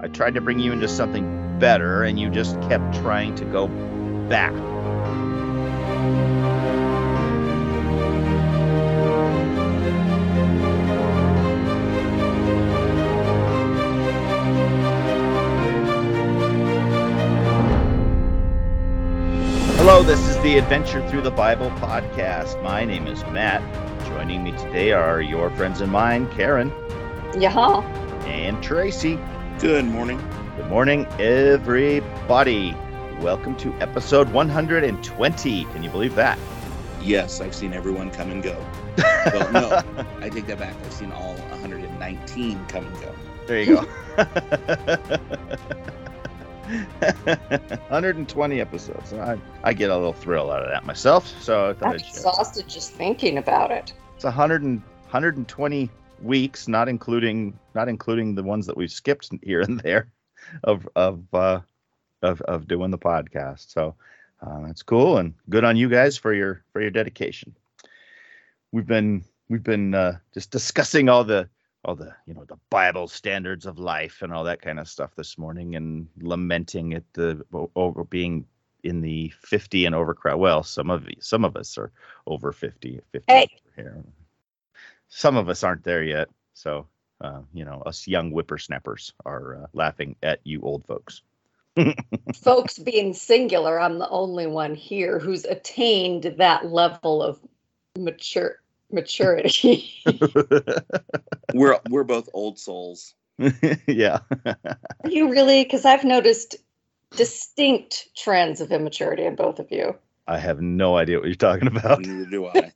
I tried to bring you into something better, and you just kept trying to go back. Hello, this is the Adventure Through the Bible podcast. My name is Matt. Joining me today are your friends and mine, Karen Yeah. and Tracy. Good morning. Good morning, everybody. Welcome to episode 120. Can you believe that? Yes, I've seen everyone come and go. Well, no, I take that back. I've seen all 119 come and go. There you go. 120 episodes. I, I get a little thrill out of that myself. So I thought I'm I'd share. exhausted just thinking about it. it's 100 and, 120 weeks, not including not including the ones that we've skipped here and there of of uh, of of doing the podcast. So uh, that's cool and good on you guys for your for your dedication. We've been we've been uh, just discussing all the all the you know the Bible standards of life and all that kind of stuff this morning and lamenting at the over being in the 50 and over crowd. Well, some of some of us are over 50, 50 Hey. here. Some of us aren't there yet. So, uh, you know, us young whippersnappers are uh, laughing at you old folks. Folks being singular, I'm the only one here who's attained that level of mature maturity. We're we're both old souls. yeah. Are you really? Because I've noticed distinct trends of immaturity in both of you. I have no idea what you're talking about. Neither do I.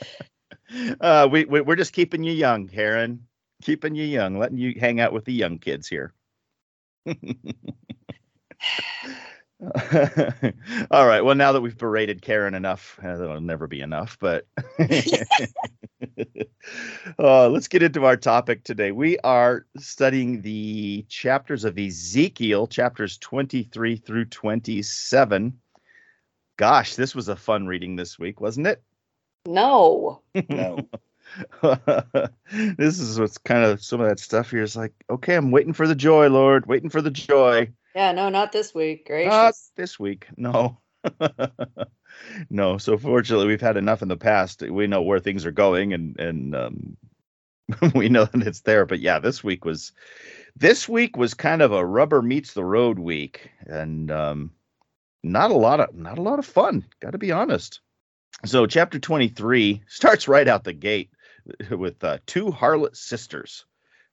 uh, we, we we're just keeping you young, Karen. Keeping you young, letting you hang out with the young kids here. All right. Well, now that we've berated Karen enough, uh, that'll never be enough. But uh, let's get into our topic today. We are studying the chapters of Ezekiel, chapters 23 through 27. Gosh, this was a fun reading this week, wasn't it? No. No. this is what's kind of some of that stuff here is like, okay, I'm waiting for the joy, Lord, waiting for the joy. Yeah, no, not this week. Gracious. Not this week. No. no. So fortunately we've had enough in the past. We know where things are going and and um we know that it's there. But yeah, this week was this week was kind of a rubber meets the road week. And um not a lot of not a lot of fun, gotta be honest. So chapter 23 starts right out the gate with uh, two harlot sisters.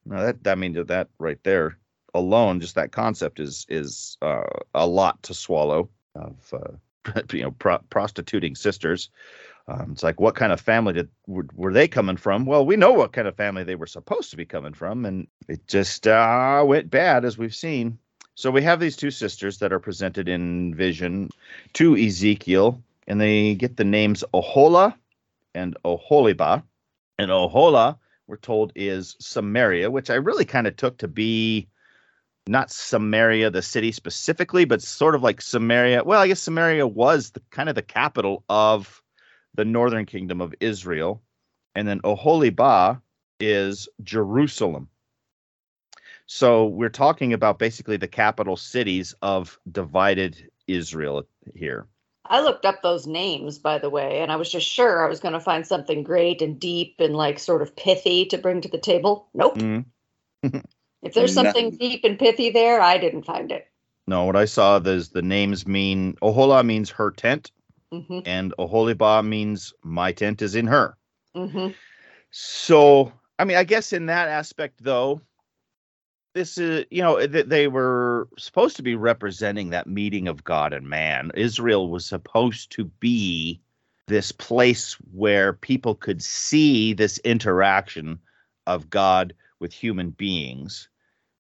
Now that means that that right there alone, just that concept is is uh, a lot to swallow. Of uh, you know, pro- prostituting sisters. Um, it's like, what kind of family did were, were they coming from? Well, we know what kind of family they were supposed to be coming from, and it just uh, went bad as we've seen. So we have these two sisters that are presented in vision to Ezekiel, and they get the names Ohola and Oholiba. And Ohola, we're told, is Samaria, which I really kind of took to be not Samaria, the city specifically, but sort of like Samaria. Well, I guess Samaria was the kind of the capital of the northern kingdom of Israel. And then Oholiba is Jerusalem. So we're talking about basically the capital cities of divided Israel here. I looked up those names, by the way, and I was just sure I was going to find something great and deep and like sort of pithy to bring to the table. Nope. Mm. If there's something Nothing. deep and pithy there, I didn't find it. No, what I saw is the names mean Ohola means her tent, hmm and Oholiba means my tent is in her. hmm So, I mean, I guess in that aspect, though, this is, you know, th- they were supposed to be representing that meeting of God and man. Israel was supposed to be this place where people could see this interaction of God with human beings.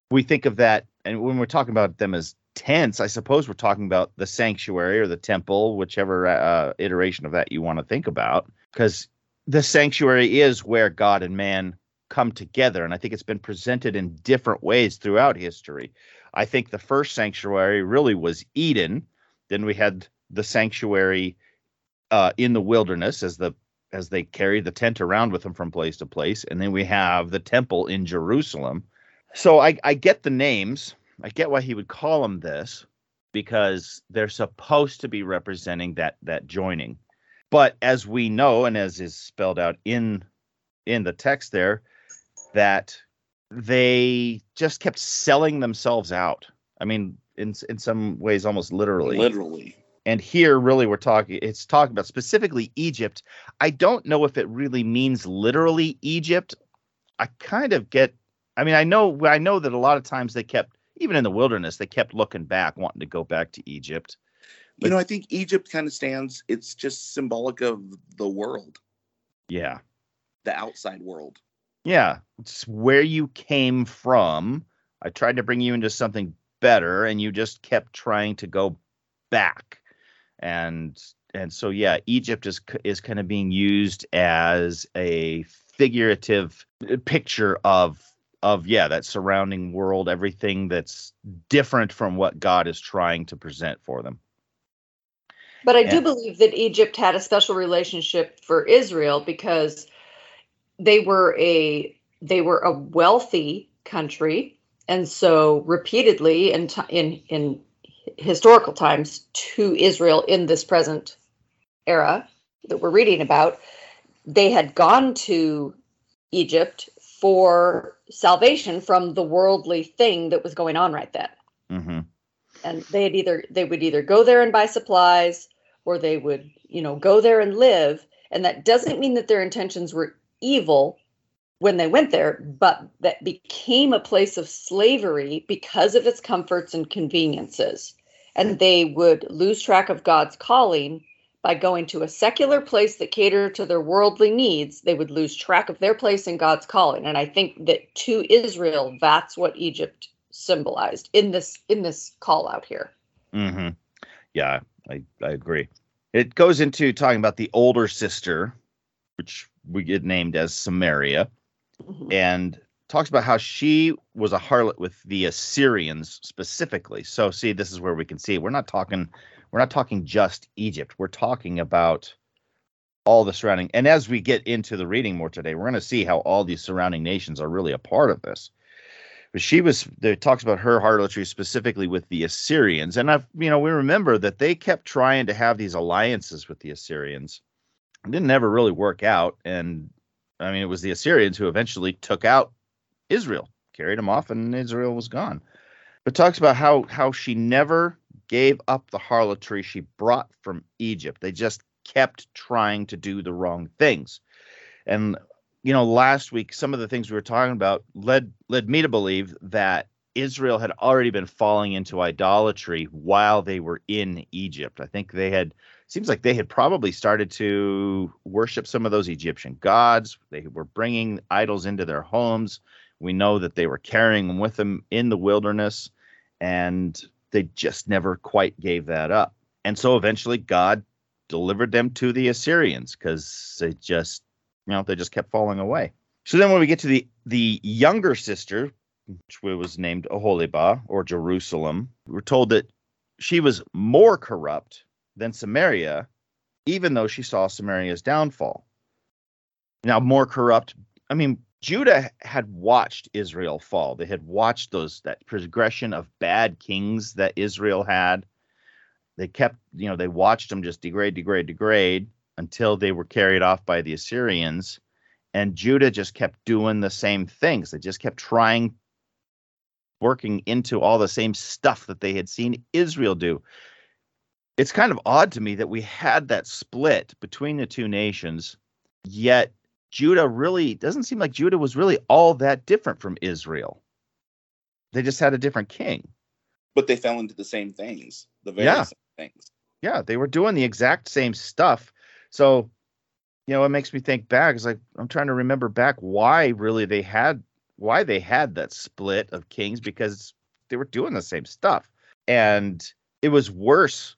We think of that, and when we're talking about them as tents, I suppose we're talking about the sanctuary or the temple, whichever uh, iteration of that you want to think about, because the sanctuary is where God and man come together. And I think it's been presented in different ways throughout history. I think the first sanctuary really was Eden. Then we had the sanctuary uh, in the wilderness as the as they carried the tent around with them from place to place, and then we have the temple in Jerusalem. So I, I get the names. I get why he would call them this because they're supposed to be representing that that joining. But as we know, and as is spelled out in in the text there, that they just kept selling themselves out. I mean, in in some ways, almost literally. Literally. And here, really, we're talking. It's talking about specifically Egypt. I don't know if it really means literally Egypt. I kind of get. I mean, I know. I know that a lot of times they kept, even in the wilderness, they kept looking back, wanting to go back to Egypt. You know, I think Egypt kind of stands. It's just symbolic of the world, Yeah, the outside world. Yeah. It's where you came from. I tried to bring you into something better, and you just kept trying to go back. And and so yeah, Egypt is is kind of being used as a figurative picture of of yeah that surrounding world, everything that's different from what God is trying to present for them. But I do believe that Egypt had a special relationship for Israel because they were a they were a wealthy country, and so repeatedly in in in historical times to Israel in this present era that we're reading about, they had gone to Egypt for salvation from the worldly thing that was going on right then. Hmm and they had either they would either go there and buy supplies or they would you know go there and live. And that doesn't mean that their intentions were evil when they went there but that became a place of slavery because of its comforts and conveniences and they would lose track of God's calling by going to a secular place that catered to their worldly needs they would lose track of their place in God's calling and i think that to Israel that's what Egypt symbolized in this in this call out here Mm-hmm. Yeah, I, I agree. It goes into talking about the older sister, which we get named as Samaria, mm-hmm. and talks about how she was a harlot with the Assyrians specifically. So see, this is where we can see we're not talking we're not talking just Egypt. We're talking about all the surrounding. And as we get into the reading more today, we're going to see how all these surrounding nations are really a part of this. But she was there talks about her harlotry specifically with the Assyrians. And I've you know, we remember that they kept trying to have these alliances with the Assyrians. It didn't ever really work out. And I mean it was the Assyrians who eventually took out Israel, carried them off, and Israel was gone. But talks about how how she never gave up the harlotry she brought from Egypt. They just kept trying to do the wrong things. And you know, last week some of the things we were talking about led led me to believe that Israel had already been falling into idolatry while they were in Egypt. I think they had seems like they had probably started to worship some of those Egyptian gods. They were bringing idols into their homes. We know that they were carrying them with them in the wilderness and they just never quite gave that up. And so eventually God delivered them to the Assyrians because they just, you know, they just kept falling away. So then when we get to the the younger sister, which was named Oholibah or Jerusalem, we're told that she was more corrupt than Samaria, even though she saw Samaria's downfall. Now, more corrupt, I mean, Judah had watched Israel fall. They had watched those that progression of bad kings that Israel had. They kept, you know, they watched them just degrade, degrade, degrade until they were carried off by the Assyrians. And Judah just kept doing the same things. They just kept trying, working into all the same stuff that they had seen Israel do. It's kind of odd to me that we had that split between the two nations, yet Judah really doesn't seem like Judah was really all that different from Israel. They just had a different king. But they fell into the same things, the very Yeah. same things. Yeah, they were doing the exact same stuff. So, you know, it makes me think back. It's like I'm trying to remember back why really they had why they had that split of kings because they were doing the same stuff, and it was worse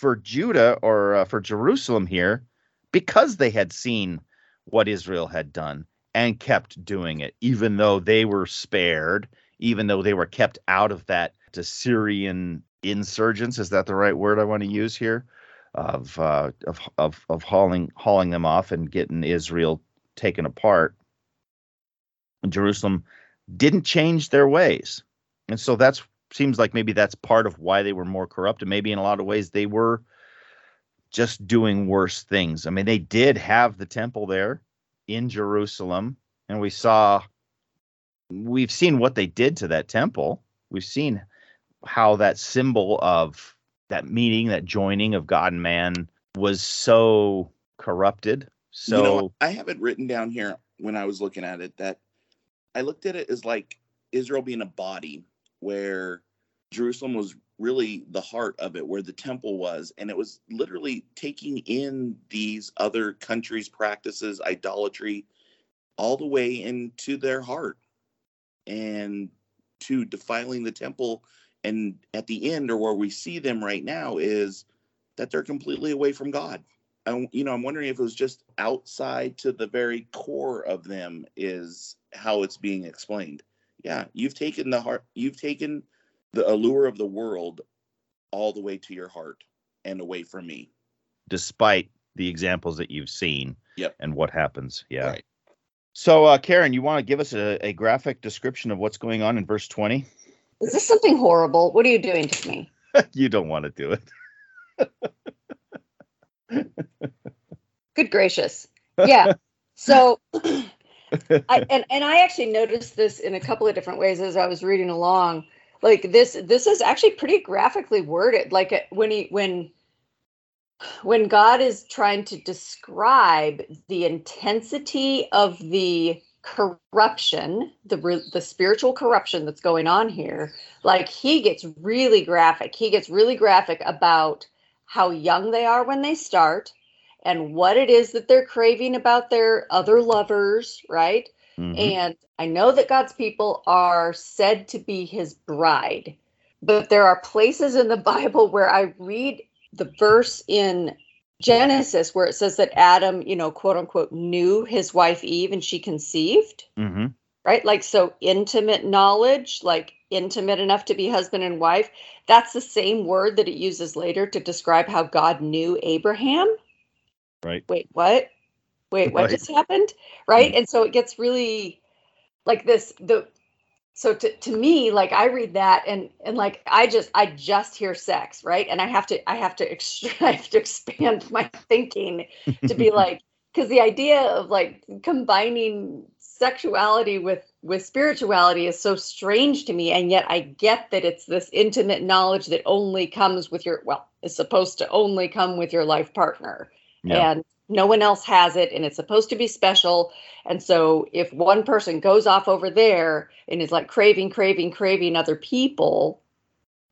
for Judah or uh, for Jerusalem here because they had seen what Israel had done and kept doing it, even though they were spared, even though they were kept out of that Assyrian insurgents. Is that the right word I want to use here? Of uh, of of of hauling hauling them off and getting Israel taken apart. Jerusalem, didn't change their ways. And so that's seems like maybe that's part of why they were more corrupt. And maybe in a lot of ways they were just doing worse things. I mean, they did have the temple there in Jerusalem, and we saw, we've seen what they did to that temple. We've seen how that symbol of that meeting, that joining of God and man was so corrupted. So you know, I have it written down here when I was looking at it that I looked at it as like Israel being a body where Jerusalem was really the heart of it, where the temple was. And it was literally taking in these other countries' practices, idolatry, all the way into their heart and to defiling the temple. And at the end, or where we see them right now, is that they're completely away from God. I, you know, I'm wondering if it was just outside to the very core of them, is how it's being explained. Yeah, you've taken the heart, you've taken the allure of the world all the way to your heart and away from me. Despite the examples that you've seen yep. and what happens. Yeah. Right. So, uh, Karen, you want to give us a, a graphic description of what's going on in verse 20? Is this something horrible? What are you doing to me? you don't want to do it. Good gracious. Yeah. So I, and and I actually noticed this in a couple of different ways as I was reading along. Like this this is actually pretty graphically worded. Like when he when when god is trying to describe the intensity of the corruption the the spiritual corruption that's going on here like he gets really graphic. He gets really graphic about how young they are when they start and what it is that they're craving about their other lovers right Mm-hmm. And I know that God's people are said to be his bride, but there are places in the Bible where I read the verse in Genesis where it says that Adam, you know, quote unquote, knew his wife Eve and she conceived. Mm-hmm. Right? Like, so intimate knowledge, like intimate enough to be husband and wife. That's the same word that it uses later to describe how God knew Abraham. Right. Wait, what? wait, what right. just happened? Right. Mm. And so it gets really like this the so to, to me like i read that and and like i just i just hear sex right and i have to i have to ex- i have to expand my thinking to be like because the idea of like combining sexuality with with spirituality is so strange to me and yet i get that it's this intimate knowledge that only comes with your well is supposed to only come with your life partner yeah. and no one else has it and it's supposed to be special. And so if one person goes off over there and is like craving craving craving other people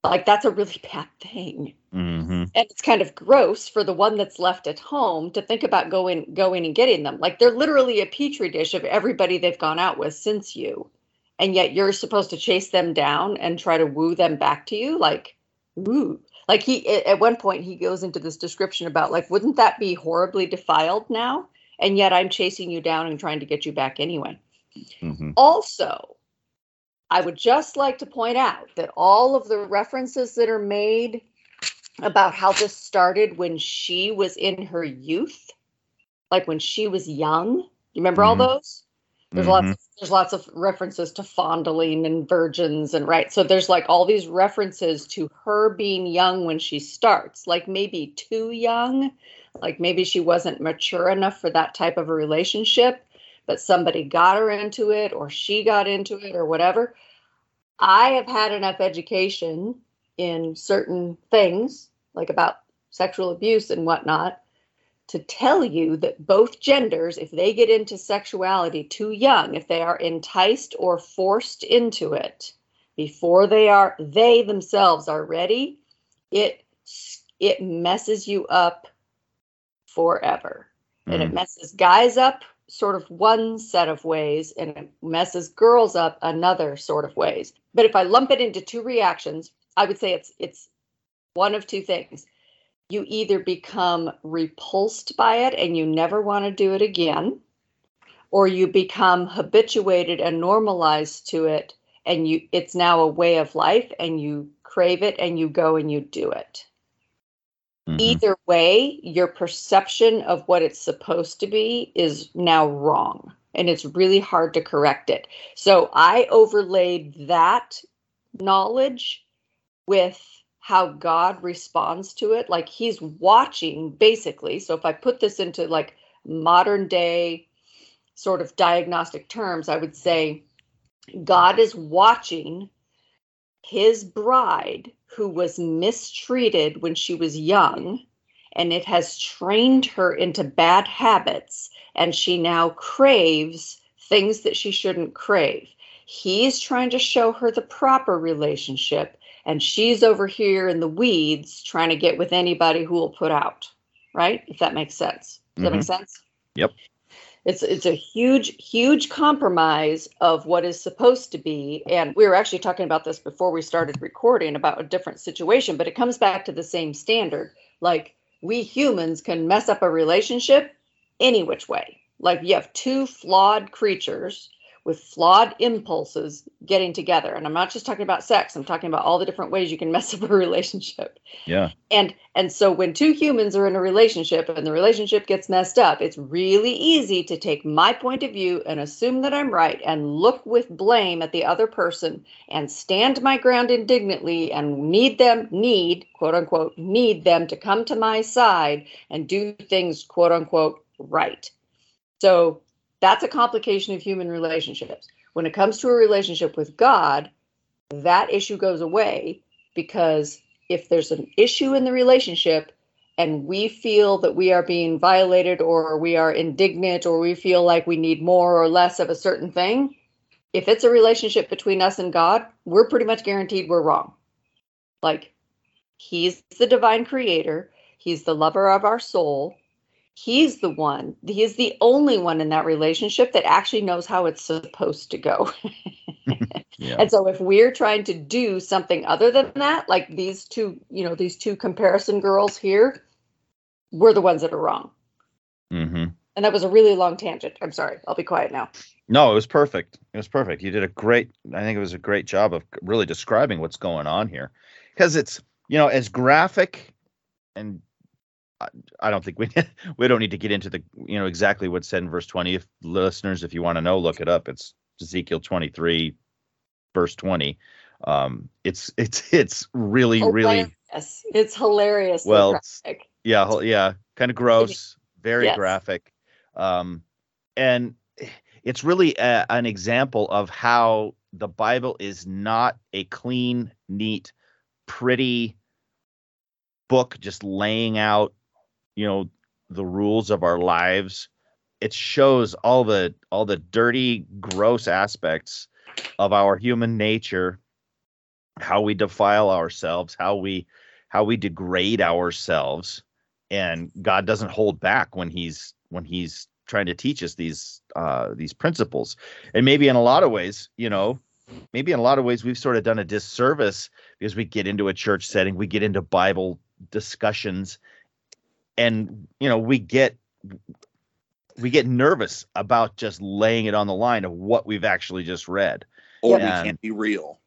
like that's a really bad thing. Mm-hmm. and it's kind of gross for the one that's left at home to think about going going and getting them. Like they're literally a petri dish of everybody they've gone out with since you. And yet you're supposed to chase them down and try to woo them back to you? Like ooh like he at one point he goes into this description about like wouldn't that be horribly defiled now and yet i'm chasing you down and trying to get you back anyway mm-hmm. also i would just like to point out that all of the references that are made about how this started when she was in her youth like when she was young you remember mm-hmm. all those there's mm-hmm. lots of, there's lots of references to fondling and virgins and right. So there's like all these references to her being young when she starts, like maybe too young, like maybe she wasn't mature enough for that type of a relationship, but somebody got her into it or she got into it or whatever. I have had enough education in certain things, like about sexual abuse and whatnot, to tell you that both genders, if they get into sexuality too young, if they are enticed or forced into it before they are they themselves are ready, it it messes you up forever. Mm. And it mm. messes guys up sort of one set of ways and it messes girls up another sort of ways. But if I lump it into two reactions, I would say it's it's one of two things you either become repulsed by it and you never want to do it again, or you become habituated and normalized to it and you it's now a way of life and you crave it and you go and you do it. Mm-hmm. Either way, your perception of what it's supposed to be is now wrong and it's really hard to correct it. So I overlaid that knowledge with how God responds to it. Like he's watching basically. So if I put this into like modern day sort of diagnostic terms, I would say God is watching his bride who was mistreated when she was young and it has trained her into bad habits and she now craves things that she shouldn't crave. He's trying to show her the proper relationship and she's over here in the weeds trying to get with anybody who will put out, right? If that makes sense. Does mm-hmm. that make mm-hmm. sense? Yep it's it's a huge huge compromise of what is supposed to be and we were actually talking about this before we started recording about a different situation but it comes back to the same standard like we humans can mess up a relationship any which way like you have two flawed creatures with flawed impulses getting together. And I'm not just talking about sex, I'm talking about all the different ways you can mess up a relationship. Yeah. And and so when two humans are in a relationship and the relationship gets messed up, it's really easy to take my point of view and assume that I'm right and look with blame at the other person and stand my ground indignantly and need them need quote unquote need them to come to my side and do things quote unquote right. So that's a complication of human relationships. When it comes to a relationship with God, that issue goes away because if there's an issue in the relationship and we feel that we are being violated or we are indignant or we feel like we need more or less of a certain thing, if it's a relationship between us and God, we're pretty much guaranteed we're wrong. Like, He's the divine creator, He's the lover of our soul he's the one he is the only one in that relationship that actually knows how it's supposed to go. Yeah. and so if we're trying to do something other than that like these two you know these two comparison girls here we're the ones that are wrong. Mm-hmm. and that was a really long tangent. I'm sorry. I'll be quiet now. No it was perfect. It was perfect. You did a great i think it was a great job of really describing what's going on here. Because it's you know as graphic and I don't think we we don't need to get into the you know exactly what's said in verse 20. If listeners, if you want to know, look it up. It's Ezekiel 23, verse 20. Um, it's it's it's really hilarious. really yes, it's hilarious. Well, it's, yeah, yeah, kind of gross, very yes. graphic, um, and it's really a, an example of how the Bible is not a clean, neat, pretty book just laying out you know the rules of our lives it shows all the all the dirty gross aspects of our human nature how we defile ourselves how we how we degrade ourselves. And god doesn't hold back when he's when he's trying to teach us these uh these principles. And maybe in a lot of ways you know maybe in a lot of ways we've sort of done a disservice because we get into a church setting we get into bible discussions and you know we get we get nervous about just laying it on the line of what we've actually just read. Or and, we can't be real.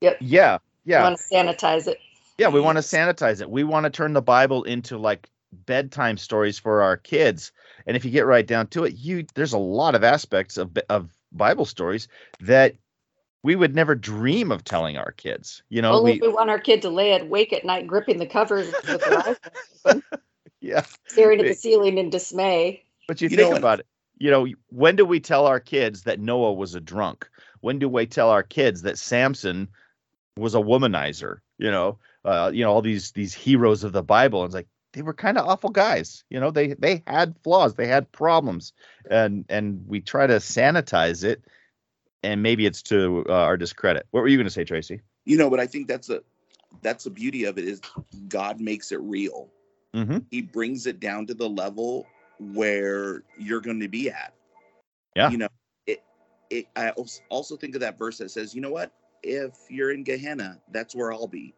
Yep. Yeah yeah. We want to sanitize it. Yeah we want to sanitize it. We want to turn the bible into like bedtime stories for our kids. And if you get right down to it you there's a lot of aspects of of bible stories that we would never dream of telling our kids you know Only we, we want our kid to lay awake at night gripping the covers with their eyes yeah. Staring at the ceiling in dismay. But you, you think about it. You know, when do we tell our kids that Noah was a drunk? When do we tell our kids that Samson was a womanizer? You know, uh, you know all these these heroes of the Bible. And it's like they were kind of awful guys. You know, they they had flaws, they had problems, and and we try to sanitize it, and maybe it's to uh, our discredit. What were you going to say, Tracy? You know, but I think that's a that's the beauty of it is God makes it real. Mm-hmm. He brings it down to the level where you're going to be at. Yeah. You know, it, it, I also think of that verse that says, you know what? If you're in Gehenna, that's where I'll be.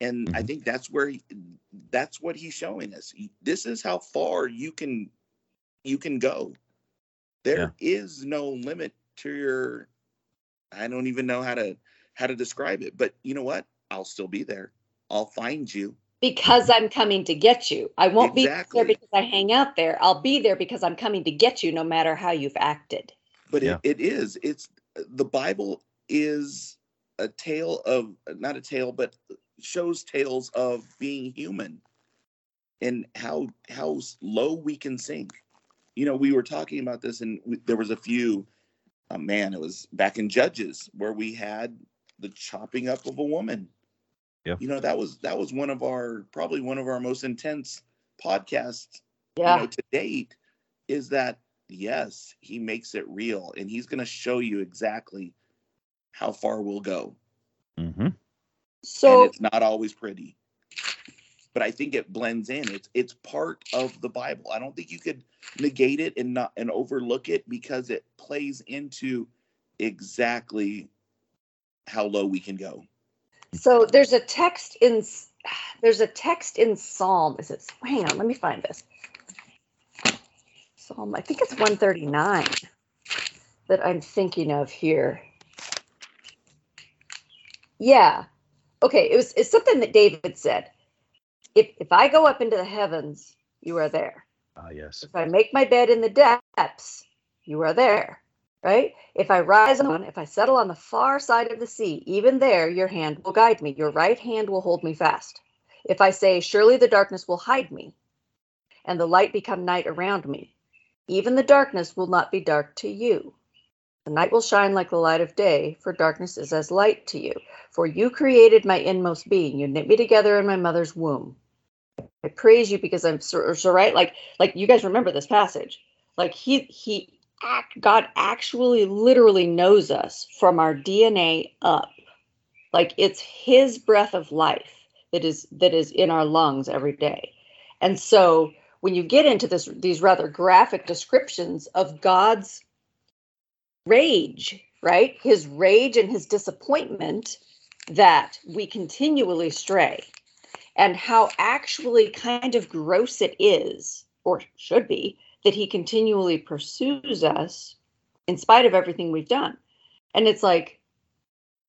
And mm-hmm. I think that's where he, that's what he's showing us. This is how far you can you can go. There yeah. is no limit to your I don't even know how to how to describe it, but you know what? I'll still be there. I'll find you because I'm coming to get you. I won't Exactly. be there because I hang out there. I'll be there because I'm coming to get you no matter how you've acted. but Yeah. it, it is it's the bible is a tale of not a tale but shows tales of being human and how how low we can sink you know we were talking about this and we, there was a few uh, man it was back in judges where we had the chopping up of a woman Yeah. you know that was that was one of our probably one of our most intense podcasts Yeah. you know to date is that yes he makes it real and he's going to show you exactly how far we'll go. Hmm so and it's not always pretty but i think it blends in. It's it's part of the bible. I don't think you could negate it and not and overlook it because it plays into exactly how low we can go so there's a text in there's a text in Psalm. Is it hang on, let me find this. Psalm, I think it's 139 that I'm thinking of here. Yeah. Okay, it was it's something that David said. If if I go up into the heavens, you are there. Ah, yes. If I make my bed in the depths, you are there. Right? If I rise on, if I settle on the far side of the sea, even there your hand will guide me. Your right hand will hold me fast. If I say, Surely the darkness will hide me, and the light become night around me, even the darkness will not be dark to you. The night will shine like the light of day, for darkness is as light to you. For you created my inmost being. You knit me together in my mother's womb. I praise you because I'm so, so right. Like, like you guys remember this passage. Like he he act God actually literally knows us from our DNA up. Like it's his breath of life that is that is in our lungs every day. And so when you get into this these rather graphic descriptions of God's rage, right? His rage and his disappointment that we continually stray and how actually kind of gross it is or should be that he continually pursues us in spite of everything we've done. And it's like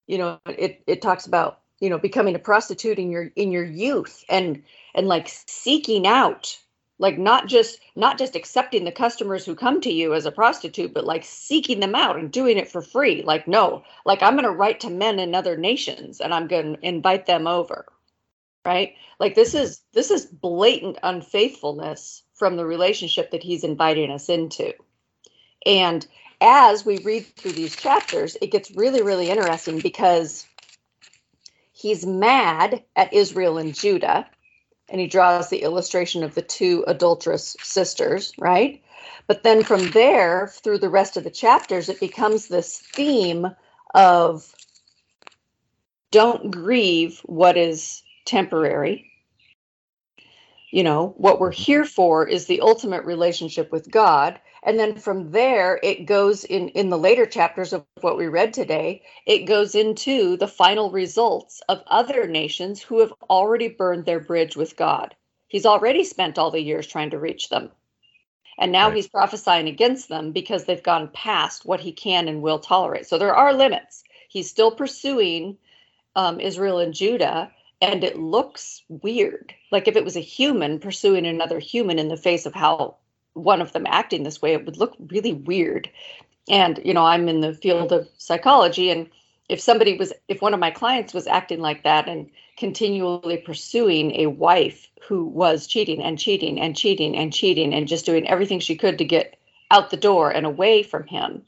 you know it it talks about you know becoming a prostitute in your in your youth and and like seeking out like not just not just accepting the customers who come to you as a prostitute but like seeking them out and doing it for free. Like no like i'm going to write to men in other nations and i'm going to invite them over right? Like this is this is blatant unfaithfulness from the relationship that he's inviting us into. And as we read through these chapters it gets really really interesting because he's mad at israel and judah and he draws the illustration of the two adulterous sisters right? But then from there through the rest of the chapters it becomes this theme of don't grieve what is temporary. You know what we're here for is the ultimate relationship with god. And then from there it goes in in the later chapters of what we read today it goes into the final results of other nations who have already burned their bridge with god. He's already spent all the years trying to reach them. And now Right. he's prophesying against them because they've gone past what he can and will tolerate. So there are limits. He's still pursuing um, israel and judah and it looks weird. Like if it was a human pursuing another human in the face of how one of them acting this way, it would look really weird. And you know, I'm in the field of psychology, and if somebody was, if one of my clients was acting like that and continually pursuing a wife who was cheating and cheating and cheating and cheating and just doing everything she could to get out the door and away from him,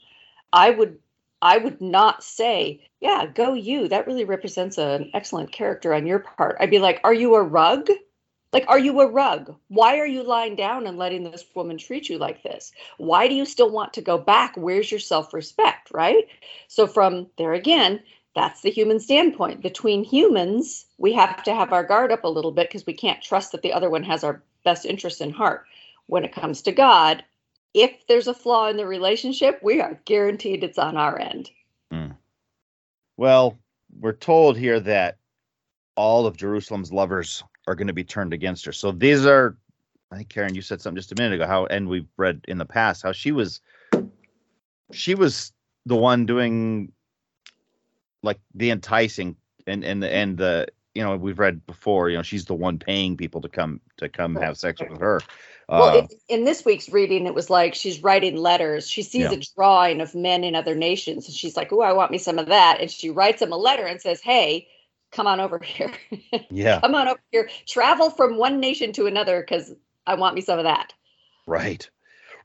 I would I would not say, yeah, go you. That really represents an excellent character on your part. I'd be like, are you a rug? Like, are you a rug? Why are you lying down and letting this woman treat you like this? Why do you still want to go back? Where's your self respect, right? So, from there again, that's the human standpoint. Between humans, we have to have our guard up a little bit because we can't trust that the other one has our best interests in heart. When it comes to God, if there's a flaw in the relationship, we are guaranteed it's on our end. Well, we're told here that all of Jerusalem's lovers are going to be turned against her. So these are, I think Karen, you said something just a minute ago. How and we've read in the past how she was, she was the one doing, like the enticing and and the and the you know we've read before. You know, she's the one paying people to come to come have sex with her. Well, Uh, it, in this week's reading, it was like she's writing letters. She sees Yeah. a drawing of men in other nations, and she's like, "Oh, I want me some of that." And she writes him a letter and says, "Hey, come on over here. yeah, come on over here. Travel from one nation to another because I want me some of that." right,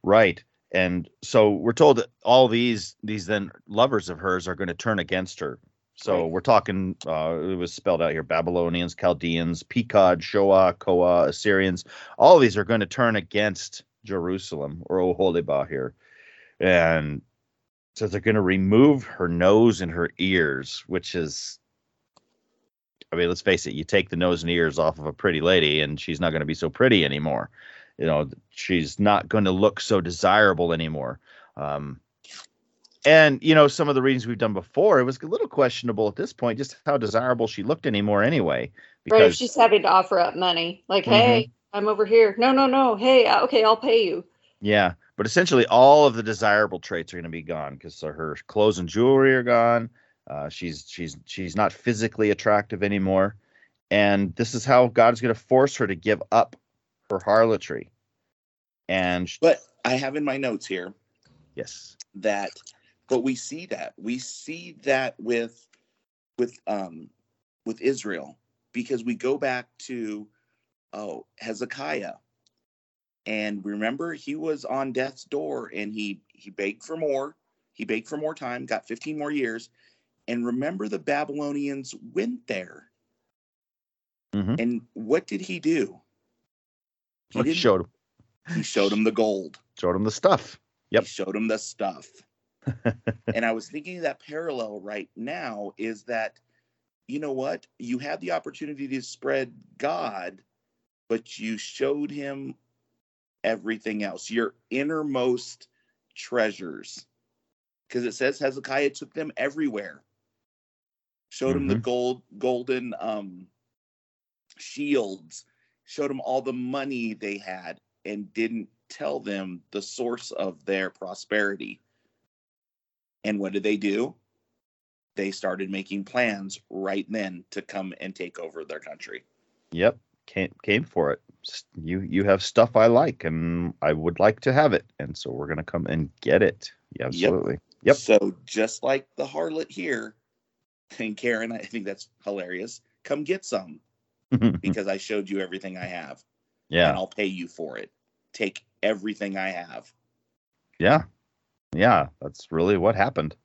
right. And so we're told that all these these then lovers of hers are going to turn against her. So Right. we're talking. Uh, it was spelled out here: Babylonians, Chaldeans, Pekod, Shoa, Koa, Assyrians. All of these are going to turn against Jerusalem or Oholibah here, and so they're going to remove her nose and her ears, which is. I mean, let's face it. You take the nose and ears off of a pretty lady, and she's not going to be so pretty anymore. You know, she's not going to look so desirable anymore. Um, and you know, some of the readings we've done before, it was a little questionable at this point just how desirable she looked anymore anyway. Right? If she's having to offer up money, like, Mhm. "Hey, I'm over here." No, no, no. Hey, uh, okay, I'll pay you. Yeah, but essentially all of the desirable traits are going to be gone because her clothes and jewelry are gone. Uh, she's she's she's not physically attractive anymore, and this is how God's going to force her to give up her harlotry. And sh- But I have in my notes here yes, that but we see that we see that with with um with Israel because we go back to oh Hezekiah and remember he was on death's door and he he begged for more he begged for more time got 15 more years and remember the Babylonians went there Mhm. and what did he do he, didn't- showed him he showed him the gold showed him the stuff. Yep. he showed him the stuff. And I was thinking that parallel right now is that, you know what? You had the opportunity to spread God, but you showed him everything else, your innermost treasures. Because it says Hezekiah took them everywhere. Showed him the Mhm. gold, golden um, shields, showed him all the money they had, and didn't tell them the source of their prosperity. And what did they do? They started making plans right then to come and take over their country. Yep, came came for it. You you have stuff I like, and I would like to have it, and so we're gonna come and get it. Yeah, absolutely. Yep. So just like the harlot here, and Karen, I think that's hilarious. Come get some because I showed you everything I have, yeah, and I'll pay you for it. Take everything I have. yeah, yeah. That's really what happened.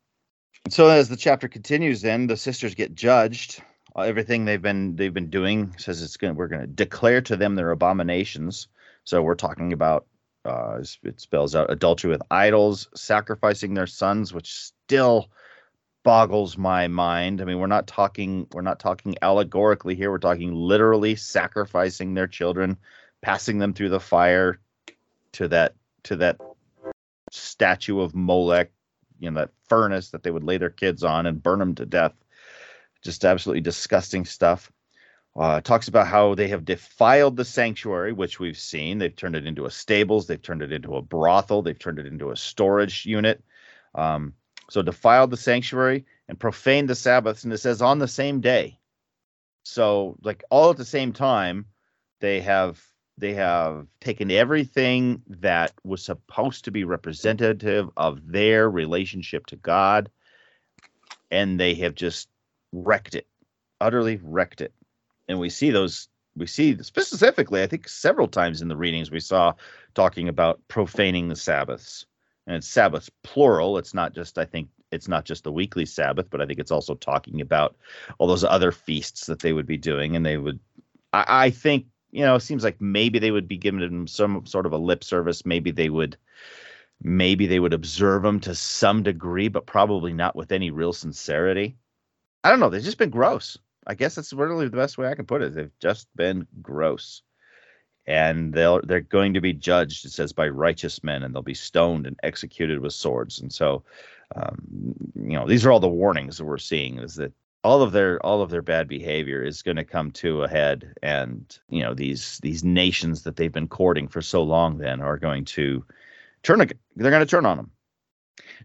So as the chapter continues, then the sisters get judged. Everything they've been they've been doing says it's going. We're going to declare to them their abominations. So we're talking about. Uh, it spells out adultery with idols, sacrificing their sons, which still boggles my mind. I mean, we're not talking we're not talking allegorically here. We're talking literally sacrificing their children, passing them through the fire to that to that statue of Molech, you know, that furnace that they would lay their kids on and burn them to death. Just absolutely disgusting stuff. Uh, talks about how they have defiled the sanctuary, which we've seen. They've turned it into a stables. They've turned it into a brothel. They've turned it into a storage unit. Um, so defiled the sanctuary and profaned the Sabbaths, and it says on the same day. So like all at the same time, they have they have taken everything that was supposed to be representative of their relationship to God, and they have just wrecked it, utterly wrecked it. And we see those we see specifically, I think several times in the readings we saw talking about profaning the Sabbaths. And it's Sabbaths plural. It's not just, I think, it's not just the weekly Sabbath, but I think it's also talking about all those other feasts that they would be doing. And they would, I, I think, you know, it seems like maybe they would be giving them some sort of a lip service. Maybe they would, maybe they would observe them to some degree, but probably not with any real sincerity. I don't know. They've just been gross. I guess that's really the best way I can put it. They've just been gross and they'll they're going to be judged it says by righteous men and they'll be stoned and executed with swords and so um, you know these are all the warnings that we're seeing is that all of their all of their bad behavior is going to come to a head and you know these these nations that they've been courting for so long then are going to turn they're going to turn on them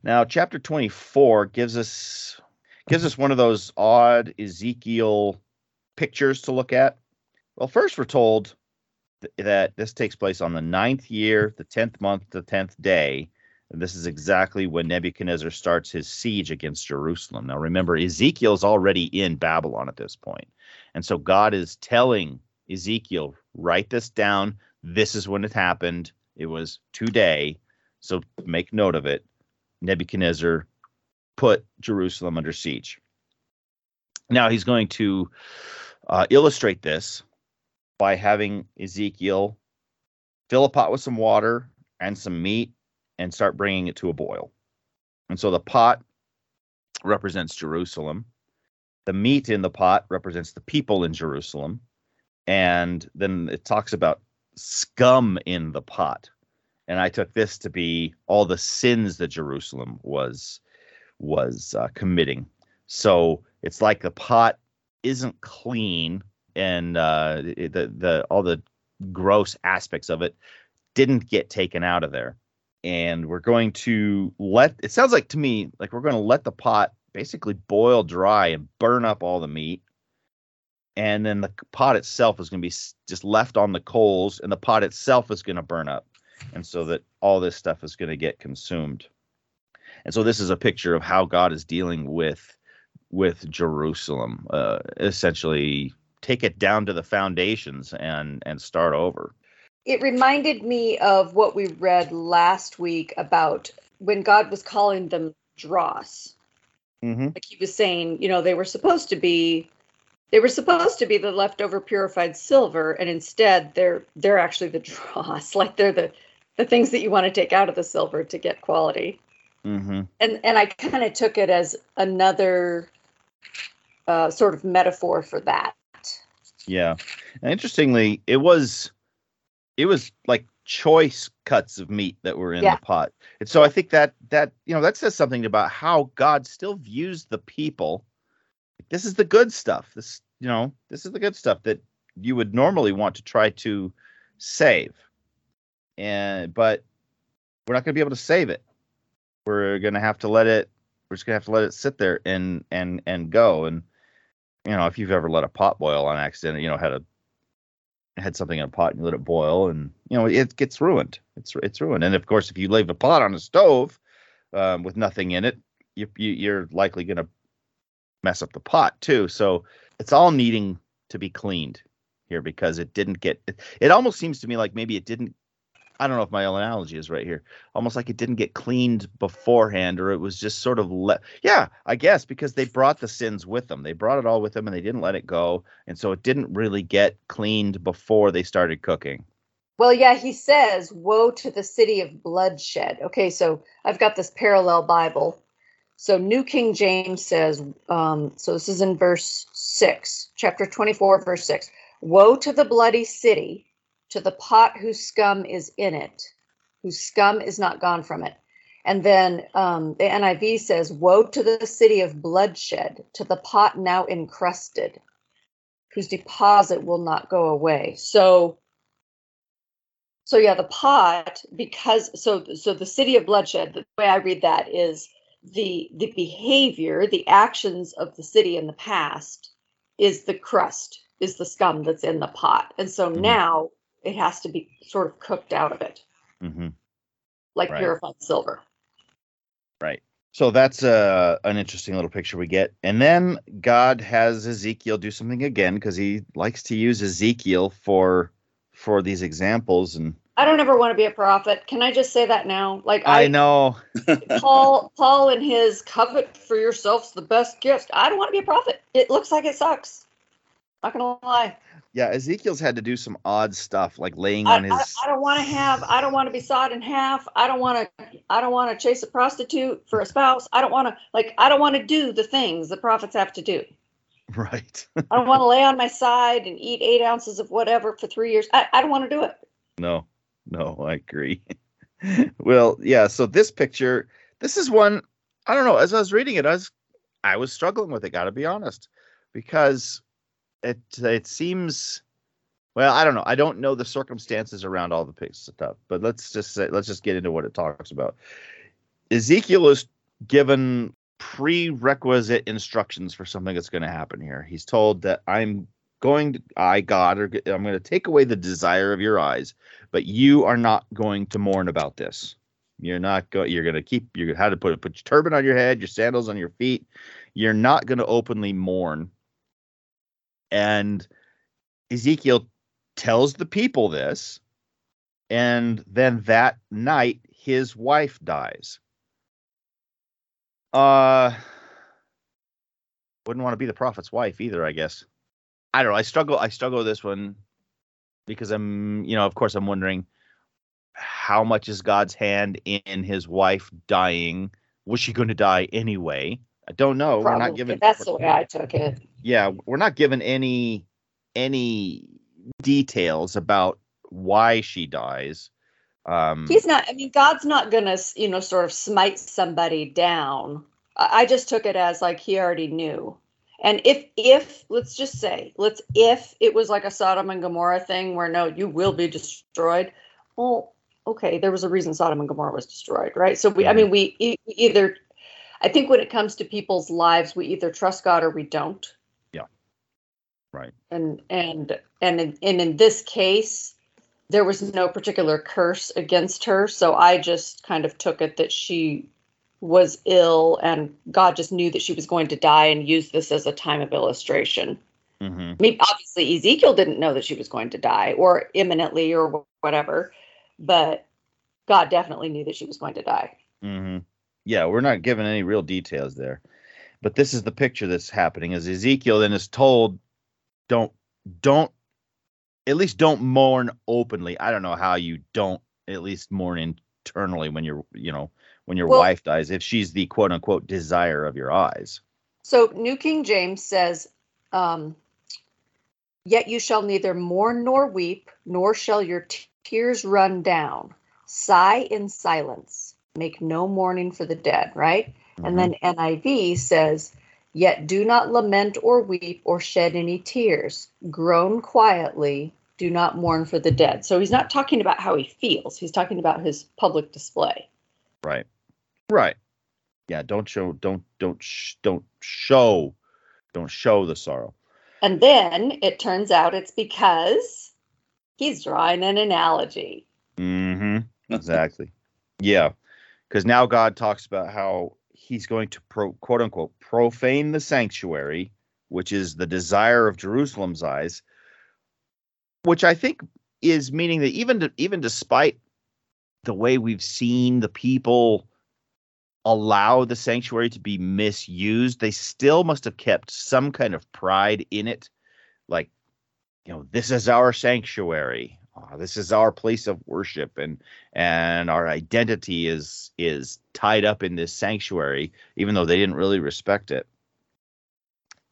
now chapter 24 gives us gives us one of those odd ezekiel pictures to look at. Well, first we're told th- that this takes place on the ninth year, the tenth month, the tenth day. This is exactly when Nebuchadnezzar starts his siege against Jerusalem. Now, remember, Ezekiel's already in Babylon at this point. And so God is telling Ezekiel, write this down. This is when it happened. It was today. So make note of it. Nebuchadnezzar put Jerusalem under siege. Now he's going to uh, illustrate this by having Ezekiel fill a pot with some water and some meat and start bringing it to a boil. And so the pot represents Jerusalem. The meat in the pot represents the people in Jerusalem. And then it talks about scum in the pot. And I took this to be all the sins that Jerusalem was was uh, committing. So it's like the pot isn't clean and uh, the the all the gross aspects of it didn't get taken out of there and we're going to let it sounds like to me like we're going to let the pot basically boil dry and burn up all the meat. And then the pot itself is going to be just left on the coals and the pot itself is going to burn up. And so that all this stuff is going to get consumed. And so this is a picture of how god is dealing with with jerusalem uh, essentially take it down to the foundations and and start over it reminded me of what we read last week about when God was calling them dross. mm-hmm. Like he was saying, you know, they were supposed to be they were supposed to be the leftover purified silver, and instead they're they're actually the dross. Like they're the the things that you want to take out of the silver to get quality. Mm-hmm. And and I kind of took it as another uh, sort of metaphor for that. Yeah. And interestingly, it was it was like choice cuts of meat that were in Yeah. the pot. And so I think that that you know that says something about how God still views the people. This is the good stuff. This you know, this is the good stuff that you would normally want to try to save. And but we're not going to be able to save it. We're going to have to let it we're just going to have to let it sit there and and and go and you know, if you've ever let a pot boil on accident, you know, had a had something in a pot and you let it boil, and you know, it gets ruined. It's it's ruined. And of course, if you leave a pot on a stove um, with nothing in it, you, you you're likely going to mess up the pot too. So it's all needing to be cleaned here because it didn't get. It, it almost seems to me like maybe it didn't. I don't know if my analogy is right here. Almost like it didn't get cleaned beforehand, or it was just sort of let. Yeah, I guess because they brought the sins with them. They brought it all with them, and they didn't let it go, and so it didn't really get cleaned before they started cooking. Well, yeah, he says, Woe to the city of bloodshed. Okay, so I've got this parallel Bible. So New King James says, um, so this is in verse 6, chapter 24, verse 6. Woe to the bloody city, to the pot whose scum is in it, whose scum is not gone from it. And then um, the NIV says, Woe to the city of bloodshed, to the pot now encrusted, whose deposit will not go away. So, so yeah, the pot because so so the city of bloodshed. The way I read that is the the behavior, the actions of the city in the past is the crust, is the scum that's in the pot, and so Mhm. now it has to be sort of cooked out of it, Mm-hmm. like Right. purified silver. Right. So that's uh, an interesting little picture we get. And then God has Ezekiel do something again because he likes to use Ezekiel for for these examples. And I don't ever want to be a prophet. Can I just say that now? Like I, I, know, Paul Paul and his covet for yourselves the best gift. I don't want to be a prophet. It looks like it sucks. Not gonna lie. Yeah, Ezekiel's had to do some odd stuff like laying I, on I, his. I don't want to have. I don't want to be sawed in half. I don't want to. I don't want to chase a prostitute for a spouse. I don't want to like. I don't want to do the things the prophets have to do. Right. I don't want to lay on my side and eat eight ounces of whatever for three years. I, I don't want to do it. no, no, I agree. well, yeah. So this picture, this is one. I don't know. As I was reading it, I was, I was struggling with it. Got to be honest, because it it seems. Well, I don't know. I don't know the circumstances around all the pics stuff, but let's just say let's just get into what it talks about. Ezekiel is given prerequisite instructions for something that's going to happen here. He's told that I'm going to, I, God, are, I'm going to take away the desire of your eyes, but you are not going to mourn about this. You're not going, you're going to keep, you how to put put your turban on your head, your sandals on your feet. You're not going to openly mourn. And Ezekiel tells the people this. And then that night, his wife dies. Uh, wouldn't want to be the prophet's wife either, I guess. I don't know. I struggle. I struggle with this one because I'm, you know, of course, I'm wondering how much is God's hand in his wife dying? Was she going to die anyway? I don't know. Probably. We're not given. That's the way I took it. Yeah, we're not given any any details about why she dies. Um, He's not. I mean, God's not gonna, you know, sort of smite somebody down. I, I just took it as like he already knew. And if if let's just say let's if it was like a Sodom and Gomorrah thing where no, you will be destroyed. Well, okay, there was a reason Sodom and Gomorrah was destroyed, right? So we, I mean, we e- either. I think when it comes to people's lives, we either trust God or we don't. Yeah. Right. And and and in, and in this case, there was no particular curse against her, so I just kind of took it that she was ill and God just knew that she was going to die and used this as a time of illustration. hmm I mean, obviously Ezekiel didn't know that she was going to die or imminently or whatever, but God definitely knew that she was going to die. hmm Yeah, we're not given any real details there, but this is the picture that's happening. As Ezekiel then is told, don't don't at least don't mourn openly. I don't know how you don't at least mourn internally when you're you know when your Well- wife dies if she's the quote unquote desire of your eyes. So New King James says, um, Yet you shall neither mourn nor weep, nor shall your t- tears run down. Sigh in silence. Make no mourning for the dead, right? And then NIV says, Yet do not lament or weep or shed any tears. Groan quietly. Do not mourn for the dead. So he's not talking about how he feels. He's talking about his public display. Right. Right. Yeah, don't show don't don't sh- don't show don't show the sorrow. And then it turns out it's because he's drawing an analogy. Mhm. Exactly. yeah. Cuz now God talks about how he's going to pro, quote unquote profane the sanctuary, which is the desire of Jerusalem's eyes, which I think is meaning that even even despite the way we've seen the people allow the sanctuary to be misused, they still must have kept some kind of pride in it. Like, you know, this is our sanctuary. Uh, this is our place of worship, and and our identity is is tied up in this sanctuary, even though they didn't really respect it.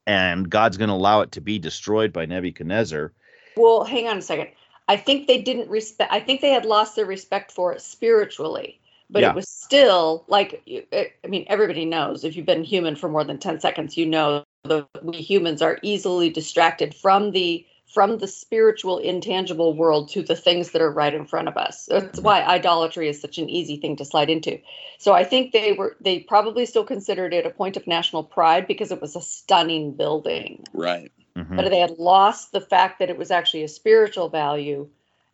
And God's going to allow it to be destroyed by Nebuchadnezzar. Well, hang on a second. I think they didn't respect, I think they had lost their respect for it spiritually, but Yeah. it was still like, it- I mean, everybody knows if you've been human for more than 10 seconds, you know that we humans are easily distracted from the from the spiritual intangible world to the things that are right in front of us that's why idolatry is such an easy thing to slide into so i think they were they probably still considered it a point of national pride because it was a stunning building Right. Mhm. but they had lost the fact that it was actually a spiritual value,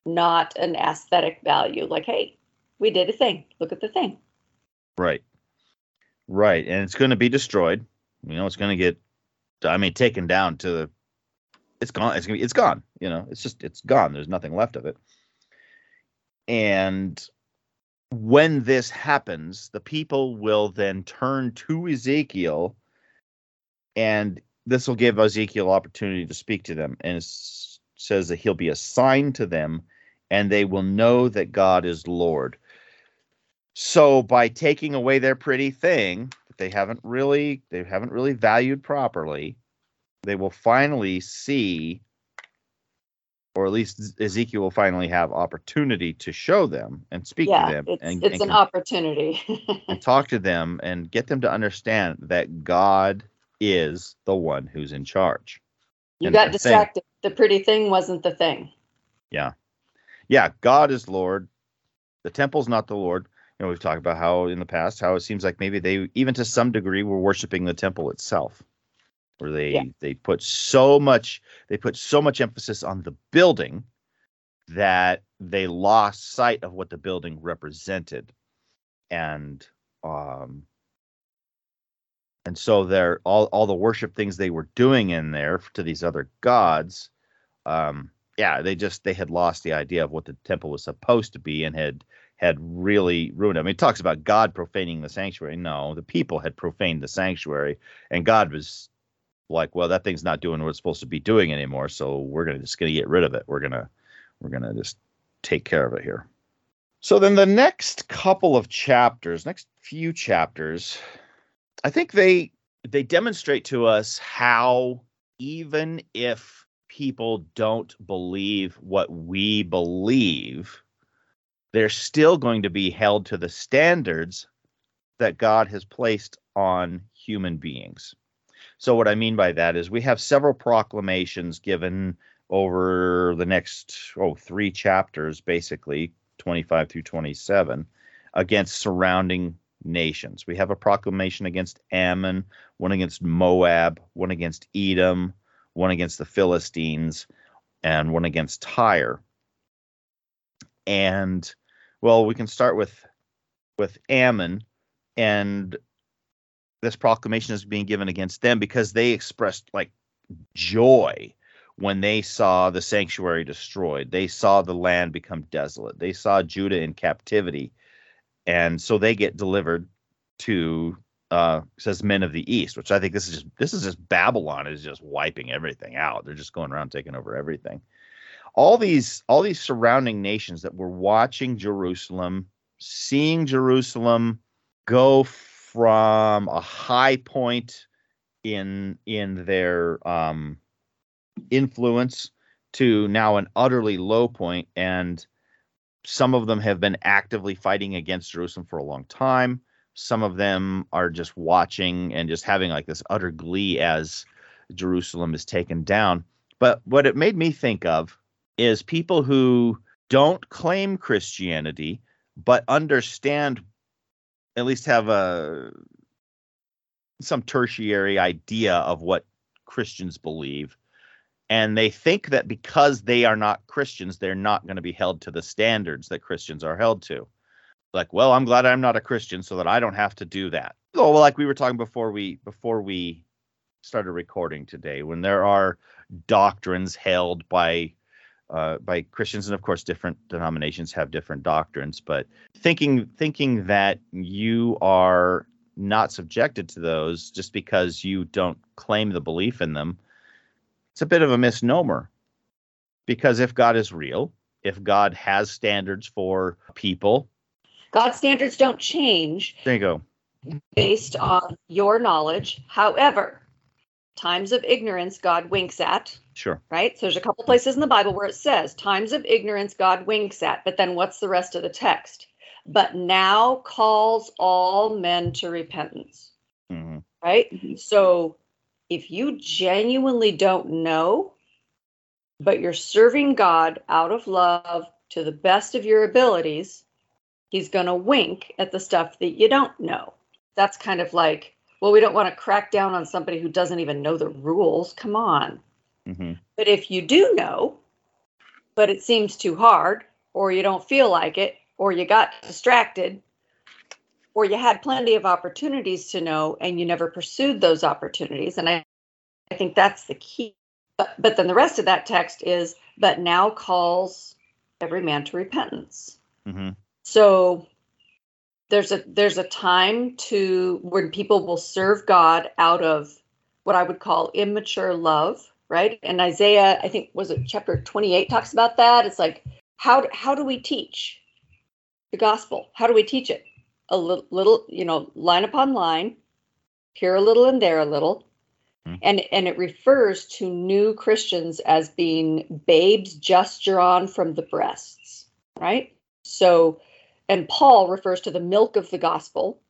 not an aesthetic value. Like, hey, we did a thing. Look at the thing. Right. Right. And it's going to be destroyed. You know, it's going to get, I mean, taken down to the, it's gone. It's to be, it's gone. You know, it's just, it's gone. There's nothing left of it. And when this happens, the people will then turn to Ezekiel and this will give Ezekiel opportunity to speak to them. And it says that he'll be a sign to them and they will know that God is Lord. So by taking away their pretty thing that they haven't really they haven't really valued properly, they will finally see or at least Ezekiel will finally have opportunity to show them and speak yeah, to them it's, and, it's and an con- opportunity. and talk to them and get them to understand that God is the one who's in charge. you and got the thing- distracted. The pretty thing wasn't the thing. Yeah. Yeah, God is Lord. The temple's not the Lord. You know, we've talked about how in the past how it seems like maybe they even to some degree were worshiping the temple itself. Where they Yeah. they put so much they put so much emphasis on the building that they lost sight of what the building represented and um and so they're all all the worship things they were doing in there to these other gods um yeah they just they had lost the idea of what the temple was supposed to be and had had really ruined it. i mean it talks about god profaning the sanctuary no the people had profaned the sanctuary and god was like well that thing's not doing what it's supposed to be doing anymore so we're gonna just gonna get rid of it. We're gonna we're gonna just take care of it here. So then the next couple of chapters next few chapters i think they they demonstrate to us how even if people don't believe what we believe they're still going to be held to the standards that god has placed on human beings so what I mean by that is we have several proclamations given over the next oh three chapters basically 25 through 27 against surrounding nations. We have a proclamation against Ammon, one against Moab, one against Edom, one against the Philistines, and one against Tyre. And well, we can start with with Ammon and this proclamation is being given against them because they expressed like joy when they saw the sanctuary destroyed. They saw the land become desolate. They saw Judah in captivity. And so they get delivered to uh says men of the east, which I think this is just this is just Babylon is just wiping everything out. They're just going around taking over everything. All these all these surrounding nations that were watching Jerusalem, seeing Jerusalem go from a high point in in their um, influence to now an utterly low point and some of them have been actively fighting against Jerusalem for a long time. Some of them are just watching and just having like this utter glee as Jerusalem is taken down. But what it made me think of is people who don't claim Christianity but understand at least have a some tertiary idea of what Christians believe. And they think that because they are not Christians, they're not going to be held to the standards that Christians are held to. Like, well, I'm glad I'm not a Christian so that I don't have to do that. Oh, well, like we were talking before we before we started recording today, when there are doctrines held by uh, by Christians, and of course, different denominations have different doctrines. But thinking thinking that you are not subjected to those just because you don't claim the belief in them, it's a bit of a misnomer. Because if God is real, if God has standards for people, God's standards don't change there you go. based on your knowledge. However, times of ignorance God winks at, Sure. right? So there's a couple places in the Bible where it says times of ignorance God winks at, but then what's the rest of the text? But now calls all men to repentance, hmm right? Mhm. So if you genuinely don't know, but you're serving God out of love to the best of your abilities, he's going to wink at the stuff that you don't know. That's kind of like, well, we don't want to crack down on somebody who doesn't even know the rules. Come on. Hmm But if you do know, but it seems too hard, or you don't feel like it, or you got distracted, or you had plenty of opportunities to know and you never pursued those opportunities. And I, I think that's the key. But, but then the rest of that text is, but now calls every man to repentance. hmm So there's a there's a time to when people will serve God out of what I would call immature love, right? And Isaiah, I think was it chapter 28 talks about that. It's like how how do we teach the gospel? How do we teach it? A little, little you know, line upon line, here a little and there a little. Hmm. And and it refers to new Christians as being babes just drawn from the breasts, right? So and Paul refers to the milk of the gospel.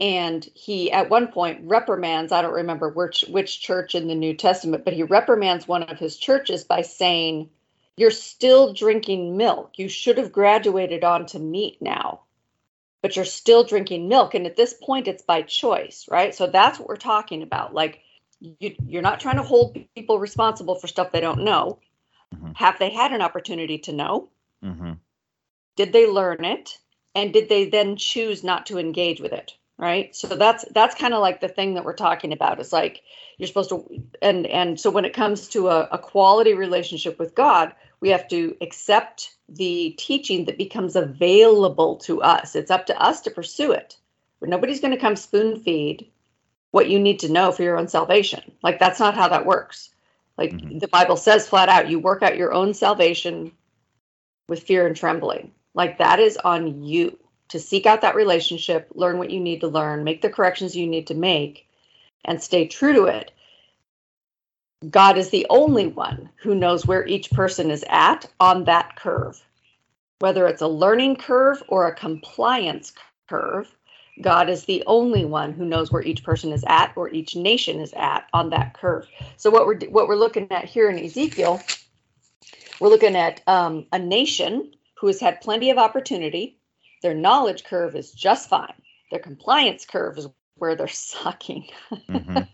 And he, at one point, reprimands, I don't remember which, which church in the New Testament, but he reprimands one of his churches by saying, You're still drinking milk. You should have graduated onto meat now, but you're still drinking milk. And at this point, it's by choice, right? So that's what we're talking about. Like, You, you're not trying to hold people responsible for stuff they don't know. Mhm. Have they had an opportunity to know? hmm Did they learn it? And did they then choose not to engage with it? Right. So that's that's kind of like the thing that we're talking about. It's like you're supposed to and and so when it comes to a, a quality relationship with God, we have to accept the teaching that becomes available to us. It's up to us to pursue it. But nobody's going to come spoon feed what you need to know for your own salvation. Like that's not how that works. Like Mhm. the Bible says flat out, you work out your own salvation with fear and trembling. Like that is on you to seek out that relationship, learn what you need to learn, make the corrections you need to make, and stay true to it. God is the only one who knows where each person is at on that curve. Whether it's a learning curve or a compliance curve, God is the only one who knows where each person is at or each nation is at on that curve. So what we're what we're looking at here in Ezekiel, we're looking at um, a nation who has had plenty of opportunity. Their knowledge curve is just fine. Their compliance curve is where they're sucking. hmm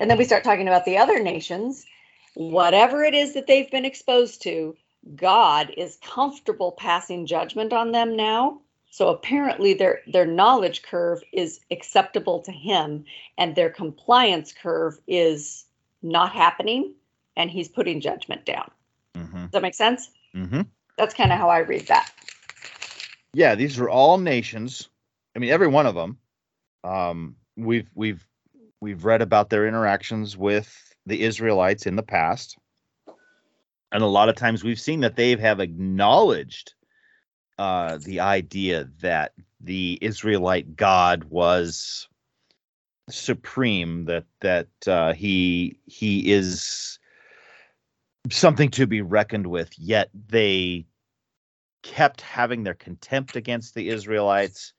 And then we start talking about the other nations. Whatever it is that they've been exposed to, God is comfortable passing judgment on them now. So apparently their their knowledge curve is acceptable to him and their compliance curve is not happening and he's putting judgment down. hmm Does that make sense? hmm That's kind of how I read that. Yeah these are all nations. I mean every one of them. Um we've we've we've read about their interactions with the israelites in the past. And a lot of times we've seen that they have acknowledged uh the idea that the israelite god was supreme that that uh he he is something to be reckoned with. Yet they kept having their contempt against the Israelites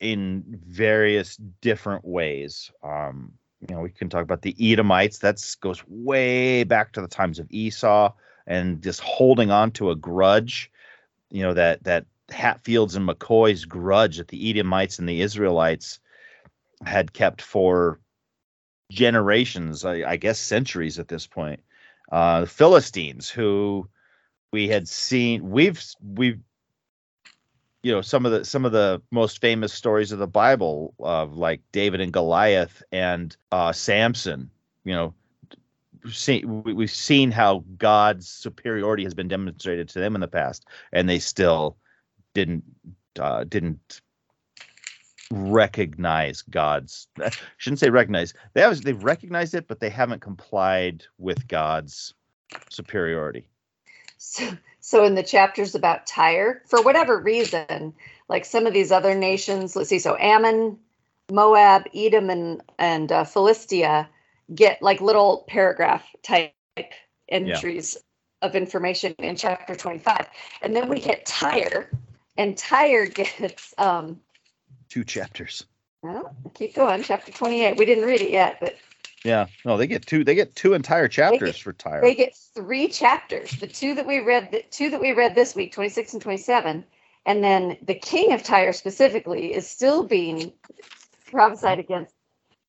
in various different ways. Um, you know, we can talk about the Edomites. That goes way back to the times of Esau and just holding on to a grudge. You know that that Hatfields and McCoy's grudge that the Edomites and the Israelites had kept for generations, I, I guess centuries at this point. Uh, Philistines, who we had seen we've we've you know some of the some of the most famous stories of the bible of like david and goliath and uh samson you know see, we, we've seen how god's superiority has been demonstrated to them in the past and they still didn't uh didn't recognize god's I shouldn't say recognize they have they've recognized it but they haven't complied with god's superiority So, so in the chapters about Tyre, for whatever reason, like some of these other nations, let's see, so Ammon, Moab, Edom, and and uh, Philistia get like little paragraph type entries of information in chapter 25, and then we hit Tyre, and Tyre gets um. two chapters Well, keep going. Chapter 28. We didn't read it yet, but Yeah, no, they get two. They get two entire chapters for Tyre. They get three chapters. The two that we read, the two that we read this week, 26 and 27. And then the king of Tyre specifically is still being prophesied against.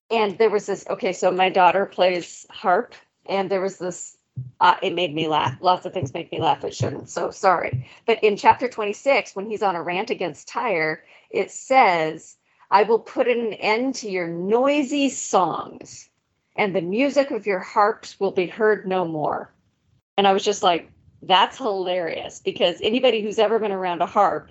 And there was this, okay, so my daughter plays harp, and there was this, uh, it made me laugh. Lots of things make me laugh. It shouldn't. So sorry. But in chapter 26, when he's on a rant against Tyre, it says, I will put an end to your noisy songs and the music of your harps will be heard no more. And I was just like, that's hilarious because anybody who's ever been around a harp,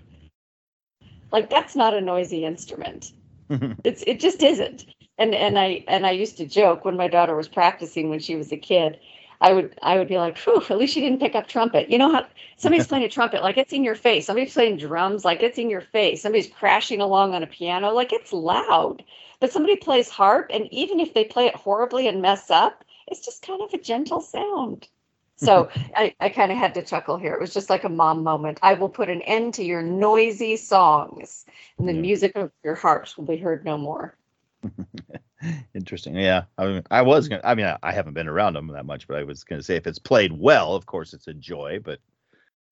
like that's not a noisy instrument. It's it just isn't. And and I and I used to joke when my daughter was practicing when she was a kid. I would I would be like, Phew, at least she didn't pick up trumpet. You know how somebody's playing a trumpet, like it's in your face. Somebody's playing drums, like it's in your face. Somebody's crashing along on a piano, like it's loud. But somebody plays harp, and even if they play it horribly and mess up, it's just kind of a gentle sound. So I, I kind of had to chuckle here. It was just like a mom moment. I will put an end to your noisy songs, and the Yeah. music of your harps will be heard no more. Interesting. Yeah, I mean, I was gonna. I mean, I, I haven't been around them that much, but I was gonna say if it's played well, of course, it's a joy. But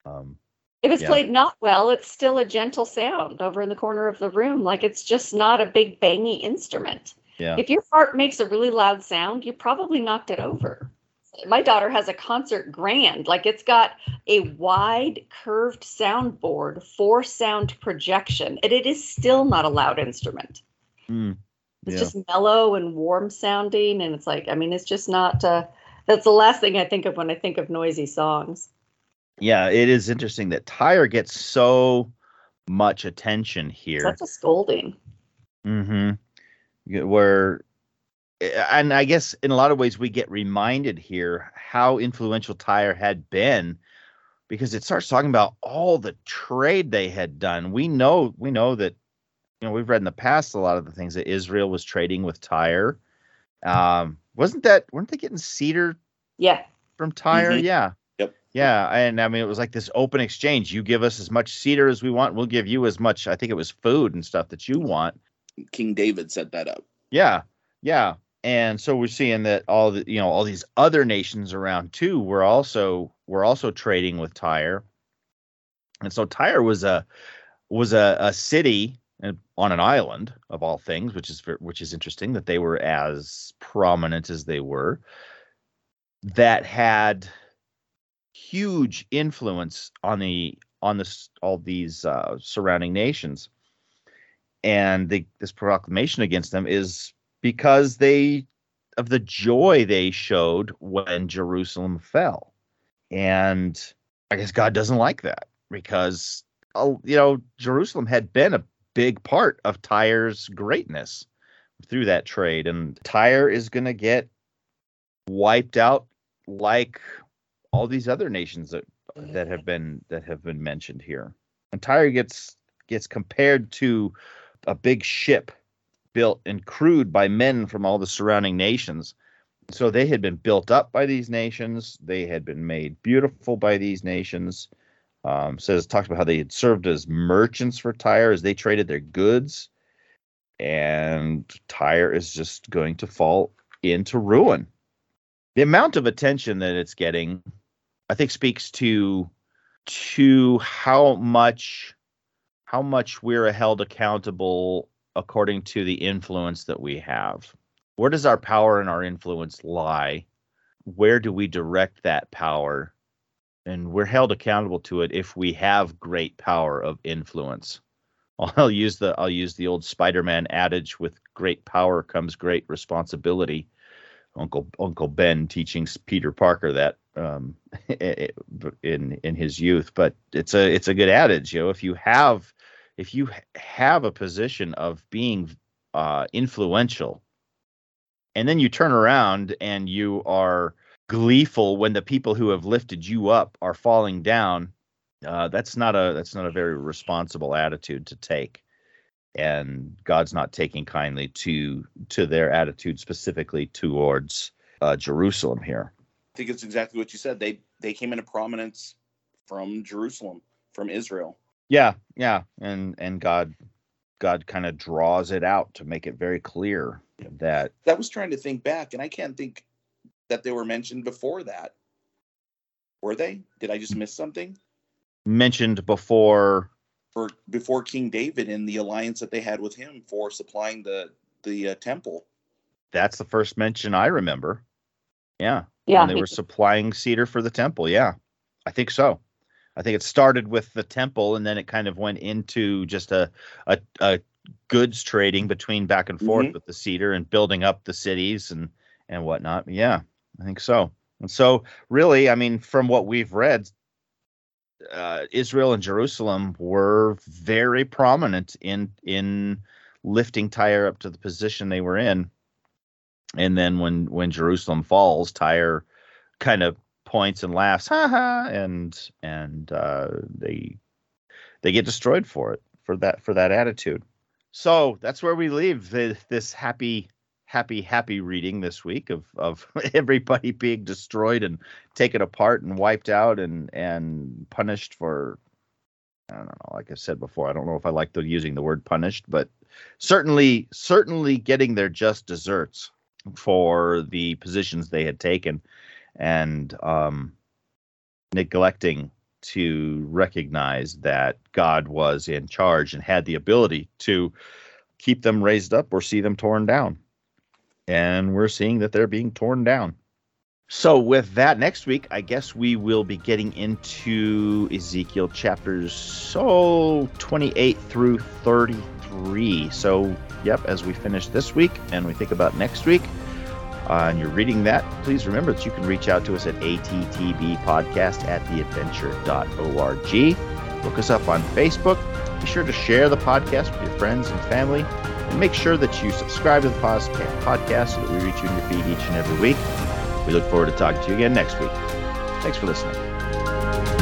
um, If it's Yeah. played not well, it's still a gentle sound over in the corner of the room. Like it's just not a big bangy instrument. Yeah. If your fart makes a really loud sound, you probably knocked it over. My daughter has a concert grand, like it's got a wide curved soundboard for sound projection, and it is still not a loud instrument. Mm, It's yeah. just mellow and warm sounding, and it's like, I mean, it's just not. Uh, that's the last thing I think of when I think of noisy songs. Yeah, it is interesting that Tyre gets so much attention here. That's a scolding. Mm-hmm. Where, eh, and I guess in a lot of ways we get reminded here how influential Tyre had been, because it starts talking about all the trade they had done. We know, we know that, you know, we've read in the past a lot of the things that Israel was trading with Tyre. Um, wasn't that? weren't they getting cedar Yeah. from Tyre? Mhm. Yeah. Yeah, and I mean it was like this open exchange. You give us as much cedar as we want, we'll give you as much. I think it was food and stuff that you want. King David set that up. Yeah, yeah. And so we're seeing that all the you know all these other nations around too were also were also trading with Tyre, and so Tyre was a was a, a city uh, on an island of all things, which is which is interesting that they were as prominent as they were. That had huge influence on the on this all these uh, surrounding nations and the, this proclamation against them is because they of the joy they showed when Jerusalem fell. And I guess God doesn't like that because uh, you know Jerusalem had been a big part of Tyre's greatness through that trade and Tyre is going to get wiped out like all these other nations that that have been that have been mentioned here. And Tyre gets gets compared to a big ship built and crewed by men from all the surrounding nations. So they had been built up by these nations. They had been made beautiful by these nations. Um, says talks about how they had served as merchants for Tyre as they traded their goods, and Tyre is just going to fall into ruin. The amount of attention that it's getting, I think, speaks to to how much how much we're held accountable according to the influence that we have. Where does our power and our influence lie? Where do we direct that power? And we're held accountable to it if we have great power of influence. I'll use the I'll use the old Spider-Man adage with great power comes great responsibility. Uncle Uncle Ben teaching Peter Parker that um, in in his youth, but it's a it's a good adage. You know, if you have if you have a position of being uh, influential, and then you turn around and you are gleeful when the people who have lifted you up are falling down, uh, that's not a that's not a very responsible attitude to take. And God's not taking kindly to to their attitude specifically towards uh, Jerusalem here. I think it's exactly what you said. They they came into prominence from Jerusalem, from Israel. Yeah, yeah, and and God God kind of draws it out to make it very clear that That was trying to think back, and I can't think that they were mentioned before that. Were they? Did I just miss something? mentioned before For before King David and the alliance that they had with him for supplying the the uh, temple. that's the first mention I remember. Yeah. Yeah. when they were supplying cedar for the temple. Yeah, I think so. I think it started with the temple, and then it kind of went into just a a, a goods trading between back and forth Mhm. with the cedar and building up the cities and and whatnot. Yeah, I think so. And so, really, I mean, from what we've read, uh, Israel and Jerusalem were very prominent in in lifting Tyre up to the position they were in. And then when when Jerusalem falls, Tyre kind of points and laughs, ha ha, and and uh, they they get destroyed for it for that for that attitude. So that's where we leave the, this happy happy happy reading this week of of everybody being destroyed and taken apart and wiped out and and punished for I don't know like I said before I don't know if I like the using the word punished but certainly certainly getting their just desserts for the positions they had taken and um, neglecting to recognize that God was in charge and had the ability to keep them raised up or see them torn down. And we're seeing that they're being torn down. So, with that, next week, I guess we will be getting into Ezekiel chapters so 28 through 33. So, yep, as we finish this week and we think about next week, uh, and you're reading that, please remember that you can reach out to us at attbpodcast at theadventure.org. Look us up on Facebook. Be sure to share the podcast with your friends and family. Make sure that you subscribe to the podcast so that we reach you in your feed each and every week. We look forward to talking to you again next week. Thanks for listening.